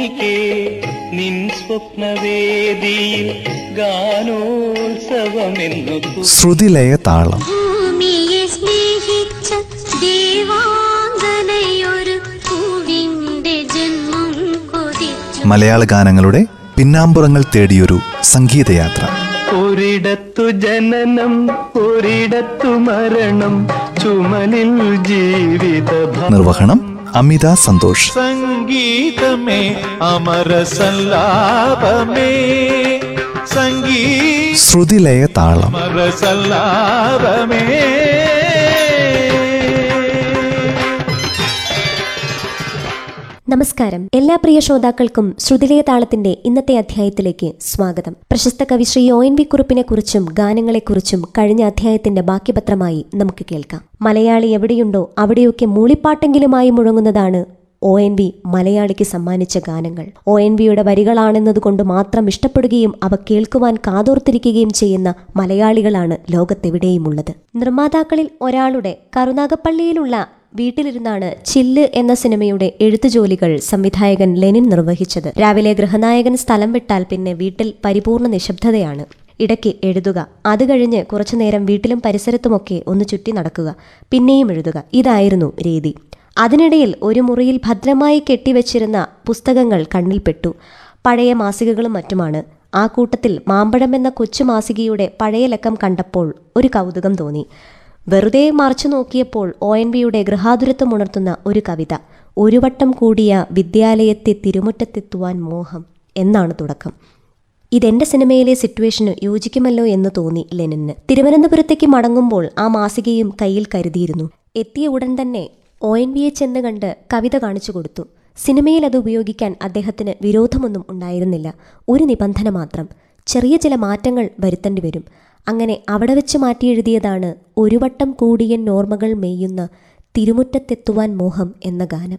കന്യകേ നിൻ സ്വപ്നവേദിയിൽ ഗാനോത്സവമെന്നു ശ്രുതിലയ താളം ഭൂമിയെ സ്നേഹിച്ച ദേവാംഗനയൊരു പൂവിന്റെ ജന്മം കൊതിച്ചു. മലയാള ഗാനങ്ങളുടെ പിന്നാമ്പുറങ്ങൾ തേടിയൊരു സംഗീതയാത്ര. ഒരിടത്തു ജനനം ഒരിടത്തു മരണം ചുമലിൽ ജീവിത നിർവഹണം അമിത സന്തോഷ്. സംഗീതമേ അമര സല്ലാപമേ സംഗീത ശ്രുതിലയ താളം അമര നമസ്കാരം. എല്ലാ പ്രിയ ശ്രോതാക്കൾക്കും ശ്രുതിലയ താളത്തിന്റെ ഇന്നത്തെ അധ്യായത്തിലേക്ക് സ്വാഗതം. പ്രശസ്ത കവി ശ്രീ ഒ എൻ വി കുറുപ്പിനെ കുറിച്ചും ഗാനങ്ങളെക്കുറിച്ചും കഴിഞ്ഞ അധ്യായത്തിന്റെ ബാക്കിപത്രമായി നമുക്ക് കേൾക്കാം. മലയാളി എവിടെയുണ്ടോ അവിടെയൊക്കെ മൂളിപ്പാട്ടെങ്കിലുമായി മുഴങ്ങുന്നതാണ് ഒ എൻ വി മലയാളിക്ക് സമ്മാനിച്ച ഗാനങ്ങൾ. ഒ എൻ വിയുടെ വരികളാണെന്നതുകൊണ്ട് മാത്രം ഇഷ്ടപ്പെടുകയും അവ കേൾക്കുവാൻ കാതോർത്തിരിക്കുകയും ചെയ്യുന്ന മലയാളികളാണ് ലോകത്തെവിടെയുമുള്ളത്. നിർമ്മാതാക്കളിൽ ഒരാളുടെ കരുനാഗപ്പള്ളിയിലുള്ള വീട്ടിലിരുന്നാണ് ചില്ല് എന്ന സിനിമയുടെ എഴുത്തുജോലികൾ സംവിധായകൻ ലെനിൻ നിർവഹിച്ചത്. രാവിലെ ഗൃഹനായകൻ സ്ഥലം വിട്ടാൽ പിന്നെ വീട്ടിൽ പരിപൂർണ നിശബ്ദതയാണ്. ഇടയ്ക്ക് എഴുതുക. അത് കഴിഞ്ഞ് കുറച്ചുനേരം വീട്ടിലും പരിസരത്തുമൊക്കെ ഒന്ന് ചുറ്റി നടക്കുക. പിന്നെയും എഴുതുക. ഇതായിരുന്നു രീതി. അതിനിടയിൽ ഒരു മുറിയിൽ ഭദ്രമായി കെട്ടിവെച്ചിരുന്ന പുസ്തകങ്ങൾ കണ്ണിൽപ്പെട്ടു പഴയ മാസികകളും മറ്റുമാണ്. ആ കൂട്ടത്തിൽ മാമ്പഴം എന്ന കൊച്ചു മാസികയുടെ പഴയ ലക്കം കണ്ടപ്പോൾ ഒരു കൗതുകം തോന്നി. വെറുതെ മറിച്ചു നോക്കിയപ്പോൾ ഒ എൻ വിയുടെ ഗൃഹാതുരത്വം ഉണർത്തുന്ന ഒരു കവിത. ഒരു വട്ടം കൂടിയ വിദ്യാലയത്തെ തിരുമുറ്റത്തെത്തുവാൻ മോഹം എന്നാണ് തുടക്കം. ഇതെന്റെ സിനിമയിലെ സിറ്റുവേഷന് യോജിക്കുമല്ലോ എന്ന് തോന്നി ലെനിന് തിരുവനന്തപുരത്തേക്ക് മടങ്ങുമ്പോൾ ആ മാസികയും കയ്യിൽ കരുതിയിരുന്നു. എത്തിയ ഉടൻ തന്നെ ഒ എൻ വിയെ ചെന്ന് കണ്ട് കവിത കാണിച്ചു കൊടുത്തു. സിനിമയിൽ അത് ഉപയോഗിക്കാൻ അദ്ദേഹത്തിന് വിരോധമൊന്നും ഉണ്ടായിരുന്നില്ല. ഒരു നിബന്ധന മാത്രം. ചെറിയ ചില മാറ്റങ്ങൾ വരുത്തേണ്ടി വരും. അങ്ങനെ അവിടെ വെച്ച് മാറ്റി എഴുതിയതാണ് ഒരു വട്ടം കൂടിയൻ ഓർമ്മകൾ മെയ്യുന്ന തിരുമുറ്റത്തെത്തുവാൻ മോഹം എന്ന ഗാനം.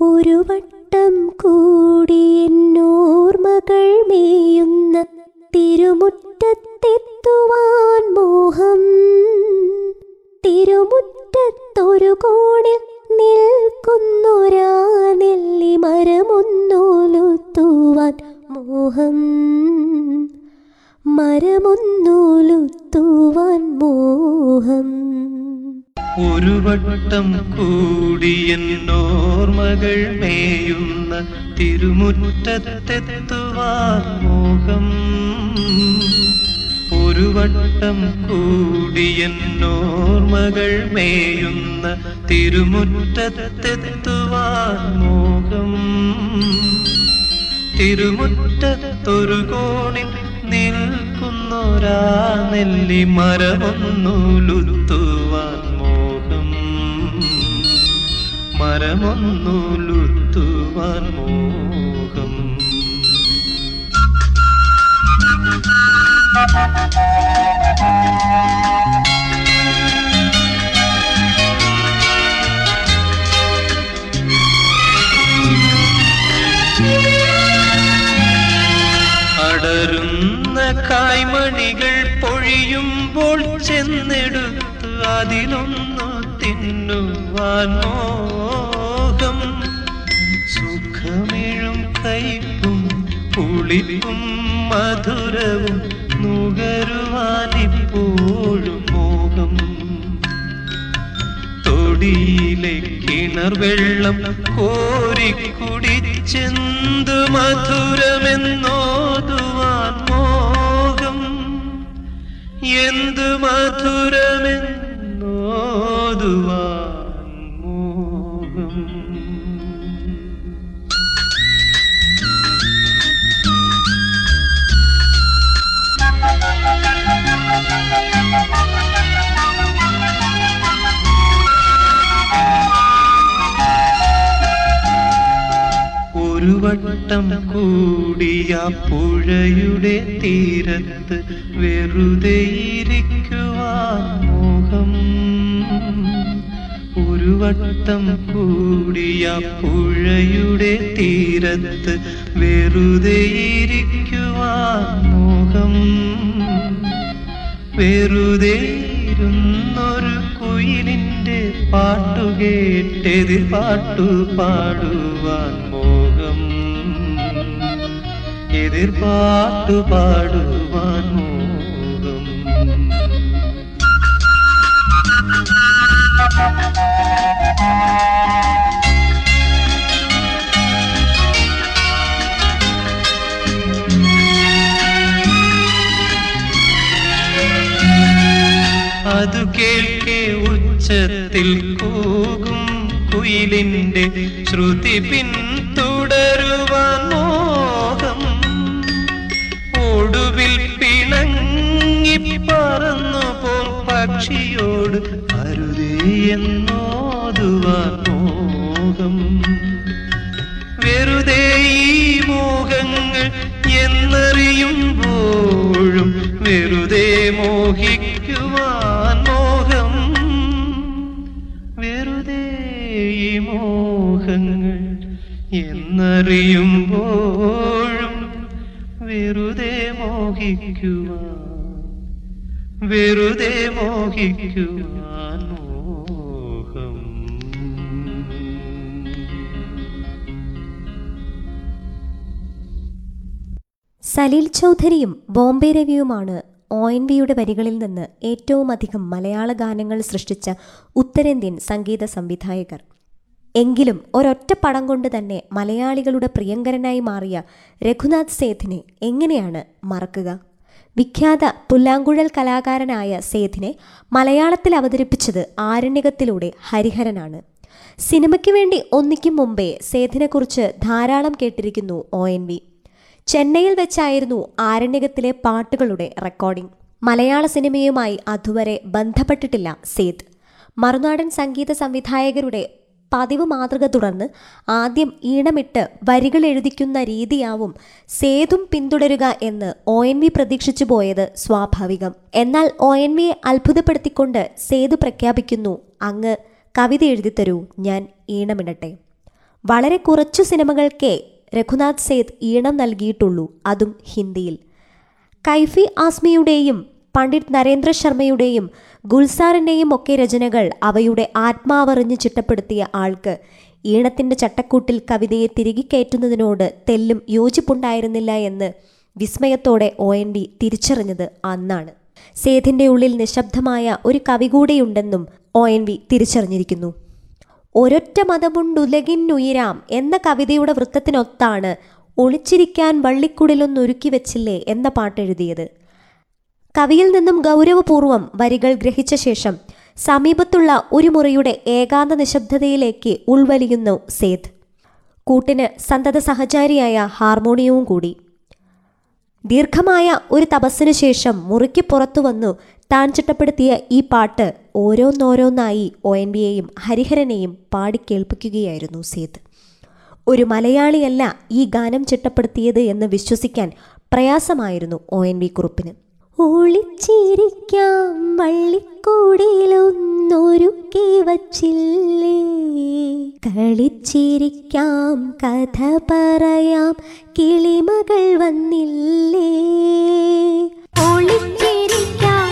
ഒരു വട്ടം കൂടിയൻ ഓർമ്മകൾ മേയുന്ന തിരുമുറ്റത്തെത്തുവാൻ മോഹം. തിരുമുറ്റത്തൊരു കോണിൽ നിൽക്കുന്നൊരാ നെല്ലി മരമൊന്നോലുത്തുവാൻ മോഹം. മരമൊന്നോലുത്തുവാൻ മോഹം. ഒരു വട്ടം കൂടിയെന്നോർമകൾ മേയുന്ന തിരുമുറ്റത്തെത്തുവാൻ മോഹം. ഒരു വട്ടം കൂടിയെന്നോർമകൾ മേയുന്ന തിരുമുറ്റത്തെത്തുവാൻ മോഹം. തിരുമുറ്റത്തൊരു കോണിൽ നിൽക്കുന്നൊരാ നെല്ലി മരമൊന്നുലുത്തുവാൻ മോഹം. മരമൊന്നുലുത്തുവാൻ മോഹം. അടരുന്ന അതിലൊന്നു തിന്നുവാൻ മോഹം. സുഖമിഴും കയ്പും പുളിപ്പും മധുരവും നുകരുവാനിപ്പോഴും മോഹം. തൊടിയിലെ കിണർ വെള്ളം കോരി കോരിക്കുടിച്ചെന്ത് മധുരമെന്നോതുവാൻ മോഹം. എന്ത് മോഹം ഒരു വട്ടം കൂടിയ പുഴയുടെ തീരത്ത് വെറുതെ ഇരിക്കുവാൻ ഒരു വട്ടം കൂടിയ പുഴയുടെ തീരത്ത് വെറുതെ ഇരിക്കുവാൻ മോഹം. വെറുതെ ഇരുന്നൊരു കുയിലിന്റെ പാട്ടുകേട്ടെതിൽ പാട്ടു പാടുവാൻ മോഹം. എതിർപാട്ടു പാടുവാൻ മോഹം. അതു കേൾക്കെ ഉച്ചത്തിൽ കൂകും കുയിലിന്റെ ശ്രുതി പിന്തുടരുവാൻ മോഹിക്കുവാൻ മോഹം സലീൽ ചൗധരിയും ബോംബെ രവിയുമാണ് ഒ എൻ വിയുടെ വരികളിൽ നിന്ന് ഏറ്റവും അധികം മലയാള ഗാനങ്ങൾ സൃഷ്ടിച്ച ഉത്തരേന്ത്യൻ സംഗീത സംവിധായകർ. എങ്കിലും ഒരൊറ്റ പടം കൊണ്ട് തന്നെ മലയാളികളുടെ പ്രിയങ്കരനായി മാറിയ രഘുനാഥ് സേഥിനെ എങ്ങനെയാണ് മറക്കുക? വിഖ്യാത പുല്ലാങ്കുഴൽ കലാകാരനായ സേഥിനെ മലയാളത്തിൽ അവതരിപ്പിച്ചത് ആരണ്യകത്തിലൂടെ ഹരിഹരനാണ്. സിനിമയ്ക്ക് വേണ്ടി ഒന്നിക്കും മുമ്പേ സേഥിനെക്കുറിച്ച് ധാരാളം കേട്ടിരിക്കുന്നു ഒ എൻ വി. ചെന്നൈയിൽ വെച്ചായിരുന്നു ആരണ്യകത്തിലെ പാട്ടുകളുടെ റെക്കോർഡിംഗ്. മലയാള സിനിമയുമായി അതുവരെ ബന്ധപ്പെട്ടിട്ടില്ല സേത്. മറുനാടൻ സംഗീത സംവിധായകരുടെ പതിവ് മാതൃക തുടർന്ന് ആദ്യം ഈണമിട്ട് വരികൾ എഴുതിക്കുന്ന രീതിയാവും സേതും പിന്തുടരുക എന്ന് ഒ എൻ വി പ്രതീക്ഷിച്ചു പോയത് സ്വാഭാവികം. എന്നാൽ ഒ എൻ വിയെ അത്ഭുതപ്പെടുത്തിക്കൊണ്ട് സേതു പ്രഖ്യാപിക്കുന്നു അങ്ങ് കവിത എഴുതിത്തരൂ ഞാൻ ഈണമിടട്ടെ. വളരെ കുറച്ചു സിനിമകൾക്കേ രഘുനാഥ് സേത് ഈണം നൽകിയിട്ടുള്ളൂ അതും ഹിന്ദിയിൽ. കൈഫി ആസ്മിയുടെയും പണ്ഡിറ്റ് നരേന്ദ്ര ശർമ്മയുടെയും ഗുൽസാറിന്റെയും ഒക്കെ രചനകൾ അവയുടെ ആത്മാവറിഞ്ഞ് ചിട്ടപ്പെടുത്തിയ ആൾക്ക്. ഈണത്തിന്റെ ചട്ടക്കൂട്ടിൽ കവിതയെ തിരികെ കയറ്റുന്നതിനോട് തെല്ലും യോജിപ്പുണ്ടായിരുന്നില്ല എന്ന് വിസ്മയത്തോടെ ഒ എൻ ഡി തിരിച്ചറിഞ്ഞത് അന്നാണ്. സേഥിന്റെ ഉള്ളിൽ നിശബ്ദമായ ഒരു കവി കൂടെയുണ്ടെന്നും ഒ എൻ വി തിരിച്ചറിഞ്ഞിരിക്കുന്നു. ഒരൊറ്റ മതമുണ്ടുലകിന്നുയിരാം എന്ന കവിതയുടെ വൃത്തത്തിനൊത്താണ് ഒളിച്ചിരിക്കാൻ വള്ളിക്കുടലൊന്നൊരുക്കി വെച്ചില്ലേ എന്ന പാട്ടെഴുതിയത്. കവിയിൽ നിന്നും ഗൗരവപൂർവം വരികൾ ഗ്രഹിച്ച ശേഷം സമീപത്തുള്ള ഒരു മുറിയുടെ ഏകാന്ത നിശബ്ദതയിലേക്ക് ഉൾവലിയുന്നു സേത്. കൂട്ടിന് സന്തത സഹചാരിയായ ഹാർമോണിയവും കൂടി. ദീർഘമായ ഒരു തപസ്സിനു ശേഷം മുറിക്ക് പുറത്തു വന്നു താൻ ചിട്ടപ്പെടുത്തിയ ഈ പാട്ട് ഓരോന്നോരോന്നായി ഒ എൻ ബിയെയും ഹരിഹരനെയും പാടിക്കേൾപ്പിക്കുകയായിരുന്നു സേത്. ഒരു മലയാളിയല്ല ഈ ഗാനം ചിട്ടപ്പെടുത്തിയത് എന്ന് വിശ്വസിക്കാൻ പ്രയാസമായിരുന്നു ഒ എൻ വി കുറുപ്പിന്. ഒളിച്ചിരിക്കാം വള്ളിക്കൂടിലൊന്നൊരുക്കി വച്ചില്ലേ? കളിച്ചിരിക്കാം കഥ പറയാം കിളിമകൾ വന്നില്ലേ? ഒളിച്ചിരിക്കാം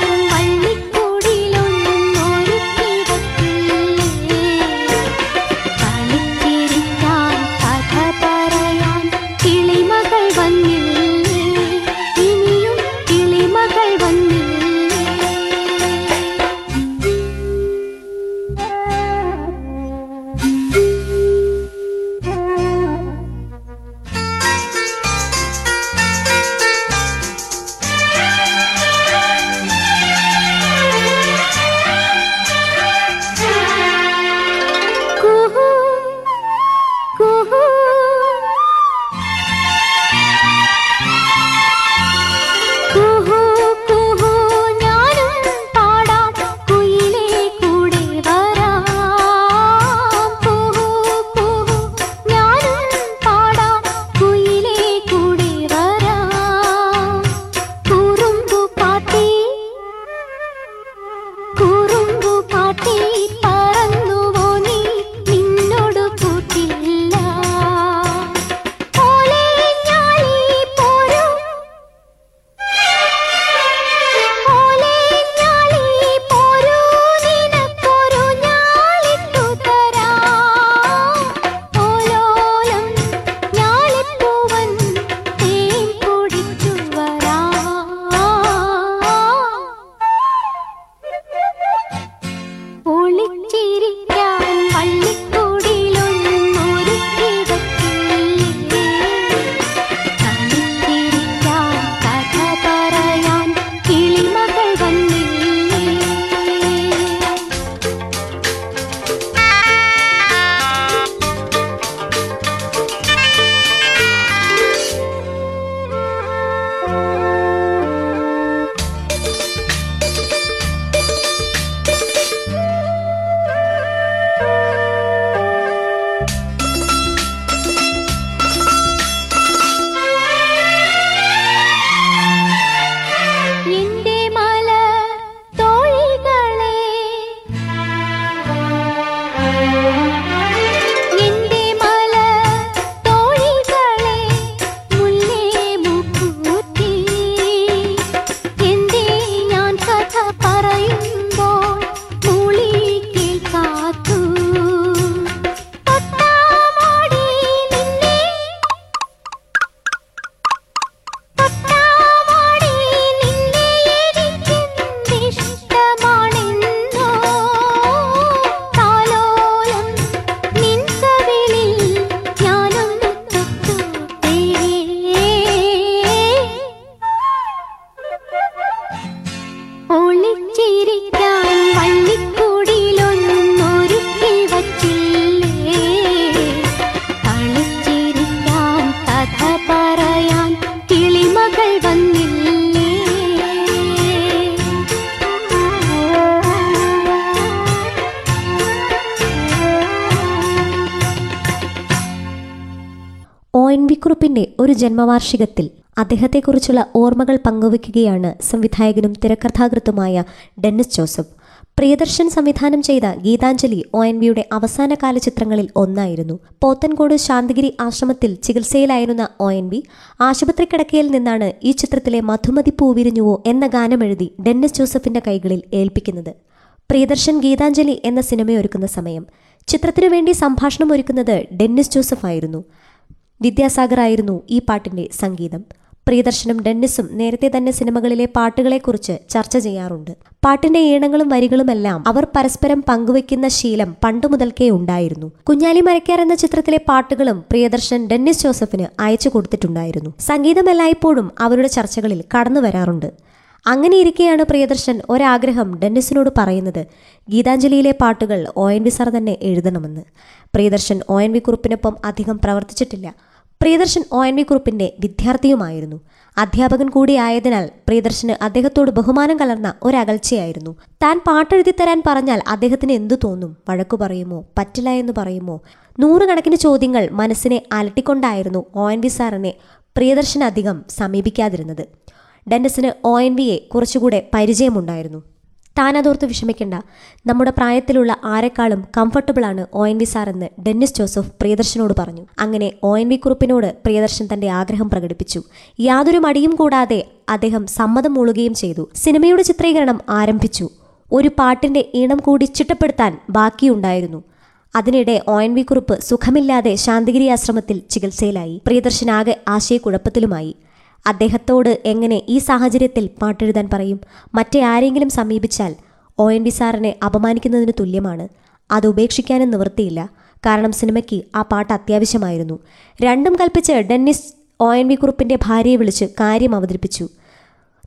എൻ ഒരു ജന്മവാർഷികത്തിൽ അദ്ദേഹത്തെക്കുറിച്ചുള്ള ഓർമ്മകൾ പങ്കുവയ്ക്കുകയാണ് സംവിധായകനും തിരക്കഥാകൃത്തുമായ ഡെന്നിസ് ജോസഫ്. പ്രിയദർശൻ സംവിധാനം ചെയ്ത ഗീതാഞ്ജലി ഒ എൻ വിയുടെ അവസാനകാല ചിത്രങ്ങളിൽ ഒന്നായിരുന്നു. പോത്തൻകോട് ശാന്തിഗിരി ആശ്രമത്തിൽ ചികിത്സയിലായിരുന്ന ഒ എൻ വി ആശുപത്രി കിടക്കയിൽ നിന്നാണ് ഈ ചിത്രത്തിലെ മധുമതി പൂവിരിഞ്ഞുവോ എന്ന ഗാനമെഴുതി ഡെന്നിസ് ജോസഫിന്റെ കൈകളിൽ ഏൽപ്പിക്കുന്നത്. പ്രിയദർശൻ ഗീതാഞ്ജലി എന്ന സിനിമയൊരുക്കുന്ന സമയം. ചിത്രത്തിനു വേണ്ടി സംഭാഷണം ഒരുക്കുന്നത് ഡെന്നിസ് ജോസഫ് ആയിരുന്നു വിദ്യാസാഗർ ആയിരുന്നു ഈ പാട്ടിന്റെ സംഗീതം. പ്രിയദർശനും ഡെന്നിസും നേരത്തെ തന്നെ സിനിമകളിലെ പാട്ടുകളെക്കുറിച്ച് ചർച്ച ചെയ്യാറുണ്ട്. പാട്ടിന്റെ ഈണങ്ങളും വരികളുമെല്ലാം അവർ പരസ്പരം പങ്കുവയ്ക്കുന്ന ശീലം പണ്ടു മുതൽക്കേ ഉണ്ടായിരുന്നു. കുഞ്ഞാലി മരക്കാർ എന്ന ചിത്രത്തിലെ പാട്ടുകളും പ്രിയദർശൻ ഡെന്നിസ് ജോസഫിന് അയച്ചു കൊടുത്തിട്ടുണ്ടായിരുന്നു. സംഗീതം എല്ലായ്പ്പോഴും അവരുടെ ചർച്ചകളിൽ കടന്നു വരാറുണ്ട് അങ്ങനെ ഇരിക്കെയാണ് പ്രിയദർശൻ ഒരാഗ്രഹം ഡെന്നിസിനോട് പറയുന്നത്. ഗീതാഞ്ജലിയിലെ പാട്ടുകൾ ഒ എൻ വി സാർ തന്നെ എഴുതണമെന്ന്. പ്രിയദർശൻ ഒ എൻ വി കുറിപ്പിനൊപ്പം അധികം പ്രവർത്തിച്ചിട്ടില്ല. പ്രിയദർശൻ ഒ എൻ വി കുറിപ്പിന്റെ വിദ്യാർത്ഥിയുമായിരുന്നു. അധ്യാപകൻ കൂടിയായതിനാൽ പ്രിയദർശന് അദ്ദേഹത്തോട് ബഹുമാനം കലർന്ന ഒരകൽച്ചയായിരുന്നു. താൻ പാട്ടെഴുതി തരാൻ പറഞ്ഞാൽ അദ്ദേഹത്തിന് എന്തു തോന്നും? വഴക്കു പറയുമോ? പറ്റില്ല എന്ന് പറയുമോ? നൂറുകണക്കിന് ചോദ്യങ്ങൾ മനസ്സിനെ അലട്ടിക്കൊണ്ടായിരുന്നു ഒ എൻ വി സാറിനെ പ്രിയദർശൻ അധികം സമീപിക്കാതിരുന്നത്. ഡെന്നിസിന് ഒ എൻ വിയെ കുറച്ചുകൂടെ പരിചയമുണ്ടായിരുന്നു. താനതോർത്ത് വിഷമിക്കേണ്ട. നമ്മുടെ പ്രായത്തിലുള്ള ആരെക്കാളും കംഫർട്ടബിളാണ് ഒ എൻ വി സാർ എന്ന് ഡെന്നിസ് ജോസഫ് പ്രിയദർശനോട് പറഞ്ഞു. അങ്ങനെ ഒ എൻ വി കുറിപ്പിനോട് പ്രിയദർശൻ തന്റെ ആഗ്രഹം പ്രകടിപ്പിച്ചു. യാതൊരു മടിയും കൂടാതെ അദ്ദേഹം സമ്മതം മൂളുകയും ചെയ്തു. സിനിമയുടെ ചിത്രീകരണം ആരംഭിച്ചു. ഒരു പാട്ടിന്റെ ഈണം കൂടി ചിട്ടപ്പെടുത്താൻ ബാക്കിയുണ്ടായിരുന്നു. അതിനിടെ ഒ എൻ വി കുറിപ്പ് സുഖമില്ലാതെ ശാന്തിഗിരി ആശ്രമത്തിൽ ചികിത്സയിലായി. പ്രിയദർശനാകെ ആശയക്കുഴപ്പത്തിലുമായി. അദ്ദേഹത്തോട് എങ്ങനെ ഈ സാഹചര്യത്തിൽ പാട്ടെഴുതാൻ പറയും? മറ്റേ ആരെങ്കിലും സമീപിച്ചാൽ ഒ എൻ വി സാറിനെ അപമാനിക്കുന്നതിന് തുല്യമാണ്. അത് ഉപേക്ഷിക്കാനും നിവൃത്തിയില്ല. കാരണം സിനിമയ്ക്ക് ആ പാട്ട് അത്യാവശ്യമായിരുന്നു. രണ്ടും കൽപ്പിച്ച് ഡെന്നിസ് ഒ എൻ വി കുറുപ്പിന്റെ ഭാര്യയെ വിളിച്ച് കാര്യം അവതരിപ്പിച്ചു.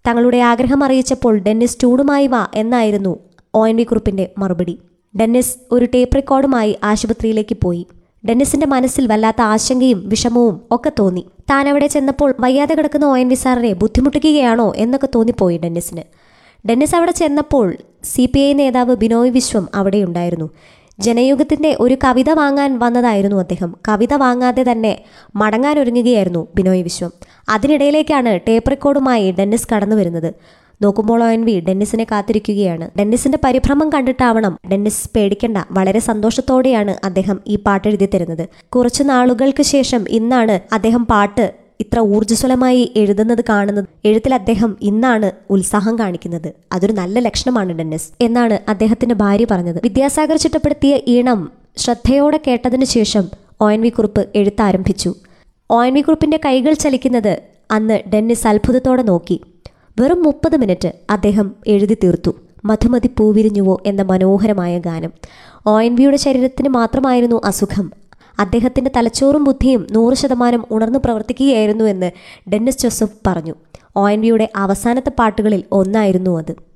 തങ്ങളുടെ ആഗ്രഹം അറിയിച്ചപ്പോൾ ഡെന്നിസ് ചൂടുമായി വാ എന്നായിരുന്നു ഒ എൻ വി കുറുപ്പിന്റെ മറുപടി. ഡെന്നിസ് ഒരു ടേപ്പ് റെക്കോർഡുമായി ആശുപത്രിയിലേക്ക് പോയി. ഡെന്നിസിന്റെ മനസ്സിൽ വല്ലാത്ത ആശങ്കയും വിഷമവും ഒക്കെ തോന്നി. താൻ അവിടെ ചെന്നപ്പോൾ വയ്യാതെ കിടക്കുന്ന ഒ എൻ വി സാറിനെ ബുദ്ധിമുട്ടിക്കുകയാണോ എന്നൊക്കെ തോന്നിപ്പോയി ഡെന്നിസിന്. ഡെന്നിസ് അവിടെ ചെന്നപ്പോൾ സി പി ഐ നേതാവ് ബിനോയ് വിശ്വം അവിടെയുണ്ടായിരുന്നു ജനയുഗത്തിന്റെ ഒരു കവിത വാങ്ങാൻ വന്നതായിരുന്നു അദ്ദേഹം. കവിത വാങ്ങാതെ തന്നെ മടങ്ങാനൊരുങ്ങുകയായിരുന്നു ബിനോയ് വിശ്വം. അതിനിടയിലേക്കാണ് ടേപ്പ് റെക്കോർഡുമായി ഡെന്നിസ് കടന്നു വരുന്നത് നോക്കുമ്പോൾ അവൻ വി ഡെന്നിസിനെ കാത്തിരിക്കുകയാണ്. ഡെന്നിസിന്റെ പരിഭ്രമം കണ്ടിട്ടാവണം ഡെന്നിസ് പേടിക്കണ്ട. വളരെ സന്തോഷത്തോടെയാണ് അദ്ദേഹം ഈ പാട്ട് എഴുതി തരുന്നത്. കുറച്ചു നാളുകൾക്ക് ശേഷം ഇന്നാണ് അദ്ദേഹം പാട്ട് ഇത്ര ഊർജസ്വലമായി എഴുതുന്നത് കാണുന്നത്. എഴുത്തിൽ അദ്ദേഹം ഇന്നാണ് ഉത്സാഹം കാണിക്കുന്നത്. അതൊരു നല്ല ലക്ഷണമാണ് ഡെന്നിസ് എന്നാണ് അദ്ദേഹത്തിന്റെ ഭാര്യ പറഞ്ഞത്. വിദ്യാസാഗർ ചിട്ടപ്പെടുത്തിയ ഈണം ശ്രദ്ധയോടെ കേട്ടതിനു ശേഷം ഒ എൻ വി കുറിപ്പ് എഴുത്താരംഭിച്ചു. ഒ എൻ വി കുറിപ്പിന്റെ കൈകൾ ചലിക്കുന്നത് അന്ന് ഡെന്നിസ് അത്ഭുതത്തോടെ നോക്കി. വെറും മുപ്പത് മിനിറ്റ് അദ്ദേഹം എഴുതി തീർത്തു. മധുമതി പൂവിരിഞ്ഞുവോ എന്ന മനോഹരമായ ഗാനം. ഒ എൻ വിയുടെ ശരീരത്തിന് മാത്രമായിരുന്നു അസുഖം. അദ്ദേഹത്തിന്റെ തലച്ചോറും ബുദ്ധിയും നൂറ് ശതമാനം ഉണർന്നു പ്രവർത്തിക്കുകയായിരുന്നു എന്ന് ഡെന്നിസ് ജോസഫ് പറഞ്ഞു. ഒ എൻ വിയുടെ അവസാനത്തെ പാട്ടുകളിൽ ഒന്നായിരുന്നു അത്.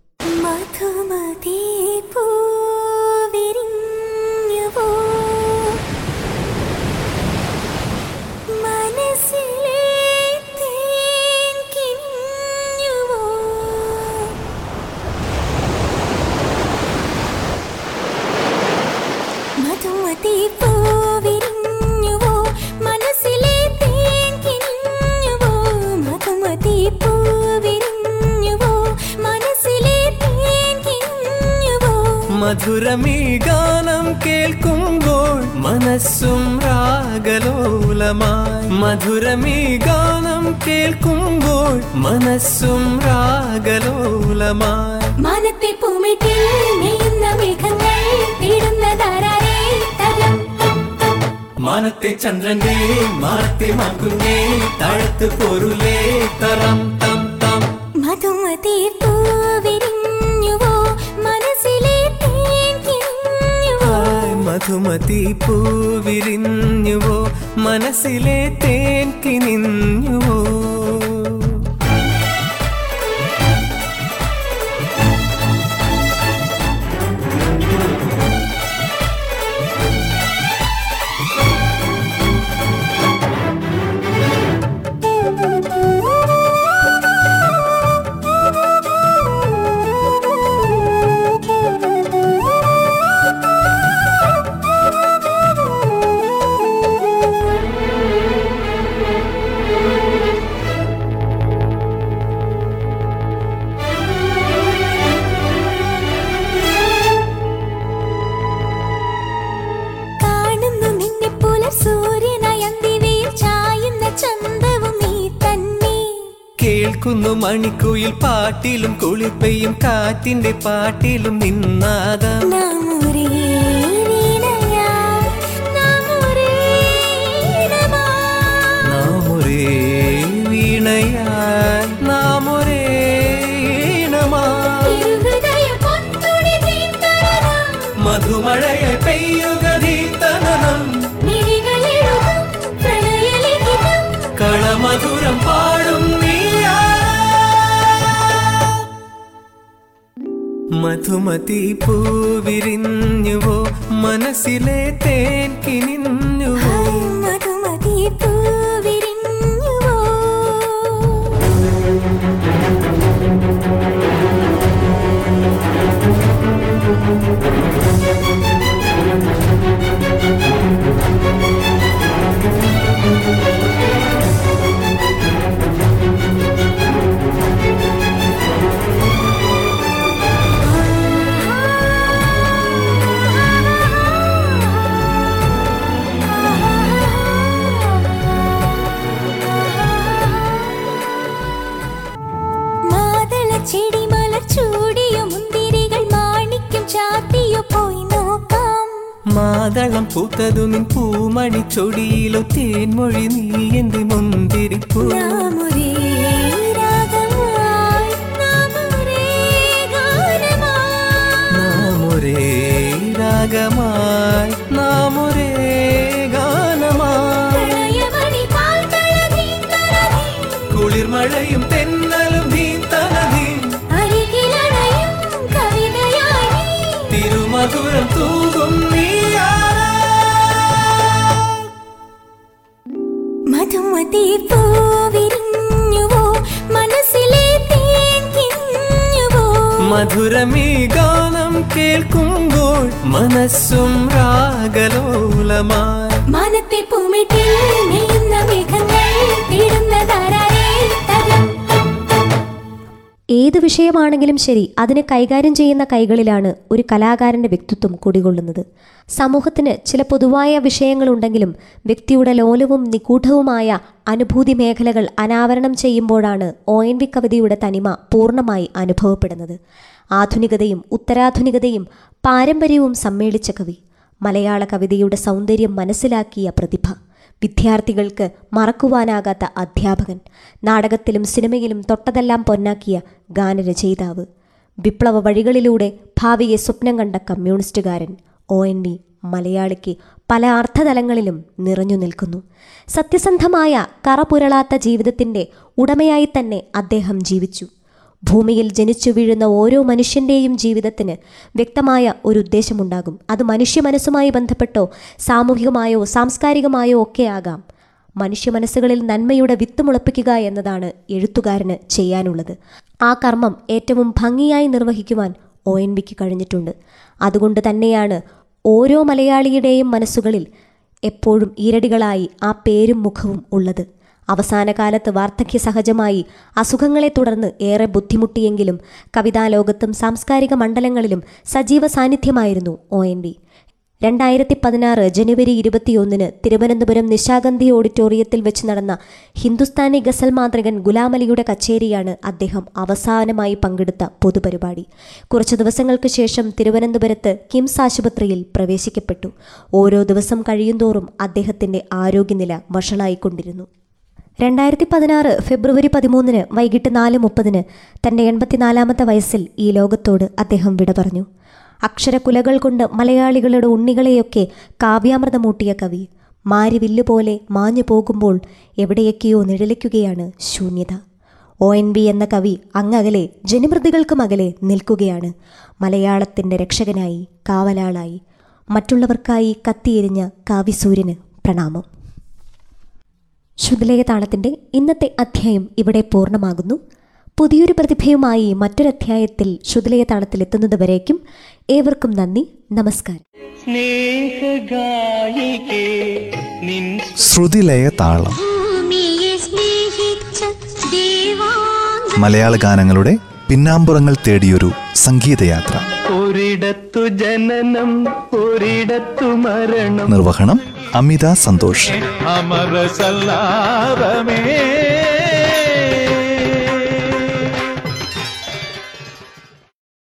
മനസ്സും രാഗലോലമായി. മധുരമീ ഗാനം കേൾക്കുമ്പോൾ മനസ്സും രാഗലോലമായി. മനത്തെ നെയ്യുന്ന മേഘങ്ങൾ മാനത്തെ ചന്ദ്രന്റെ മാനത്തെ മകുന്നേ താഴത്ത് പൊരുലേ തറം തം തം. മധുമതി മധുമതി പൂവിരിഞ്ഞുവോ മനസ്സിലെ തേൻ മണിക്കുയിൽ പാട്ടിലും കുളിപ്പയും കാറ്റിന്റെ പാട്ടിലും നിന്നാകാം. മധുമതി പൂവിരിഞ്ഞുവോ മനസ്സിലെ തേൻ കിനിഞ്ഞുവോ പൂത്തതു നിൻ പൂമണി ചൊടിയിലോ തേൻമൊഴി നീ എന്റെ മുന്തിരിപ്പൂ. രാഗമായി നാം മധുരമീ ഗാനം കേൾക്കുമ്പോൾ മനസ്സും രാഗലോലമായി മനത്തെ പൂമിട്ടിൽ മേഘങ്ങൾ ഏത് വിഷയമാണെങ്കിലും ശരി അതിനെ കൈകാര്യം ചെയ്യുന്ന കൈകളിലാണ് ഒരു കലാകാരന്റെ വ്യക്തിത്വം കുടികൊള്ളുന്നത്. സമൂഹത്തിന് ചില പൊതുവായ വിഷയങ്ങളുണ്ടെങ്കിലും വ്യക്തിയുടെ ലോലവും നിഗൂഢവുമായ അനുഭൂതി മേഖലകൾ അനാവരണം ചെയ്യുമ്പോഴാണ് ഒ എൻ വി കവിതയുടെ തനിമ പൂർണമായി അനുഭവപ്പെടുന്നത്. ആധുനികതയും ഉത്തരാധുനികതയും പാരമ്പര്യവും സമ്മേളിച്ച കവി. മലയാള കവിതയുടെ സൗന്ദര്യം മനസ്സിലാക്കിയ പ്രതിഭ. വിദ്യാർത്ഥികൾക്ക് മറക്കുവാനാകാത്ത അധ്യാപകൻ. നാടകത്തിലും സിനിമയിലും തൊട്ടതെല്ലാം പൊന്നാക്കിയ ഗാനരചയിതാവ്. വിപ്ലവ വഴികളിലൂടെ ഭാവിയെ സ്വപ്നം കണ്ട കമ്മ്യൂണിസ്റ്റുകാരൻ ഒ എൻ വി മലയാളിക്ക് പല അർത്ഥതലങ്ങളിലും നിറഞ്ഞു നിൽക്കുന്നു. സത്യസന്ധമായ കറപുരളാത്ത ജീവിതത്തിന്റെ ഉടമയായി തന്നെ അദ്ദേഹം ജീവിച്ചു. ഭൂമിയിൽ ജനിച്ചു വീഴുന്ന ഓരോ മനുഷ്യന്റെയും ജീവിതത്തിന് വ്യക്തമായ ഒരു ഉദ്ദേശമുണ്ടാകും. അത് മനുഷ്യ മനസ്സുമായി ബന്ധപ്പെട്ടോ സാമൂഹികമായോ സാംസ്കാരികമായോ ഒക്കെ ആകാം. മനുഷ്യ മനസ്സുകളിൽ നന്മയുടെ വിത്ത് മുളപ്പിക്കുക എന്നതാണ് എഴുത്തുകാരന് ചെയ്യാനുള്ളത്. ആ കർമ്മം ഏറ്റവും ഭംഗിയായി നിർവഹിക്കുവാൻ ഒ എൻ വിക്ക് കഴിഞ്ഞിട്ടുണ്ട്. അതുകൊണ്ട് തന്നെയാണ് ഓരോ മലയാളിയുടെയും മനസ്സുകളിൽ എപ്പോഴും ഈരടികളായി ആ പേരും മുഖവും ഉള്ളത്. അവസാന കാലത്ത് വാർദ്ധക്യ സഹജമായി അസുഖങ്ങളെ തുടർന്ന് ഏറെ ബുദ്ധിമുട്ടിയെങ്കിലും കവിതാലോകത്തും സാംസ്കാരിക മണ്ഡലങ്ങളിലും സജീവ സാന്നിധ്യമായിരുന്നു ഒ എൻ വി. രണ്ടായിരത്തി പതിനാറ് ജനുവരി ഇരുപത്തിയൊന്നിന് തിരുവനന്തപുരം നിശാഗന്ധി ഓഡിറ്റോറിയത്തിൽ വെച്ച് നടന്ന ഹിന്ദുസ്ഥാനി ഗസൽ മാന്ത്രികൻ ഗുലാമലിയുടെ കച്ചേരിയാണ് അദ്ദേഹം അവസാനമായി പങ്കെടുത്ത പൊതുപരിപാടി. കുറച്ചു ദിവസങ്ങൾക്ക് ശേഷം തിരുവനന്തപുരത്ത് കിംസ് ആശുപത്രിയിൽ പ്രവേശിക്കപ്പെട്ടു. ഓരോ ദിവസം കഴിയുന്തോറും അദ്ദേഹത്തിന്റെ ആരോഗ്യനില വഷളായിക്കൊണ്ടിരുന്നു. രണ്ടായിരത്തി പതിനാറ് ഫെബ്രുവരി പതിമൂന്നിന് വൈകിട്ട് നാല് മുപ്പതിന് തന്റെ എൺപത്തിനാലാമത്തെ വയസ്സിൽ ഈ ലോകത്തോട് അദ്ദേഹം വിട പറഞ്ഞു. അക്ഷരകുലകൾ കൊണ്ട് മലയാളികളുടെ ഉണ്ണികളെയൊക്കെ കാവ്യാമൃതമൂട്ടിയ കവി മാരിവില്ല് പോലെ മാഞ്ഞു പോകുമ്പോൾ എവിടെയൊക്കെയോ നിഴലിക്കുകയാണ് ശൂന്യത. ഒ എൻ ബി എന്ന കവി അങ്ങകലെ ജനമൃതികൾക്കും അകലെ നിൽക്കുകയാണ്. മലയാളത്തിന്റെ രക്ഷകനായി കാവലാളായി മറ്റുള്ളവർക്കായി കത്തിയെരിഞ്ഞ കാവ്യസൂര്യന് പ്രണാമം. ശുദ്ധലേഖ താളത്തിന്റെ ഇന്നത്തെ അധ്യായം ഇവിടെ പൂർണമാകുന്നു. പുതിയൊരു പ്രതിഭയുമായി മറ്റൊരധ്യായത്തിൽ ശുദ്ധലേഖ താളത്തിൽ എത്തുന്നതുവരേക്കും ഏവർക്കും നന്ദി നമസ്കാരം. സ്നേഹഗായികേ നിൻ ശ്രുതിലയ താളം മലയാള ഗാനങ്ങളുടെ പിന്നാമ്പുറങ്ങൾ തേടിയൊരു സംഗീതയാത്ര. ഒരിടത്തു ജനനം ഒരിടത്തു മരണം. നിർവഹണം അമിത സന്തോഷ്. അമര സല്ലാപമേ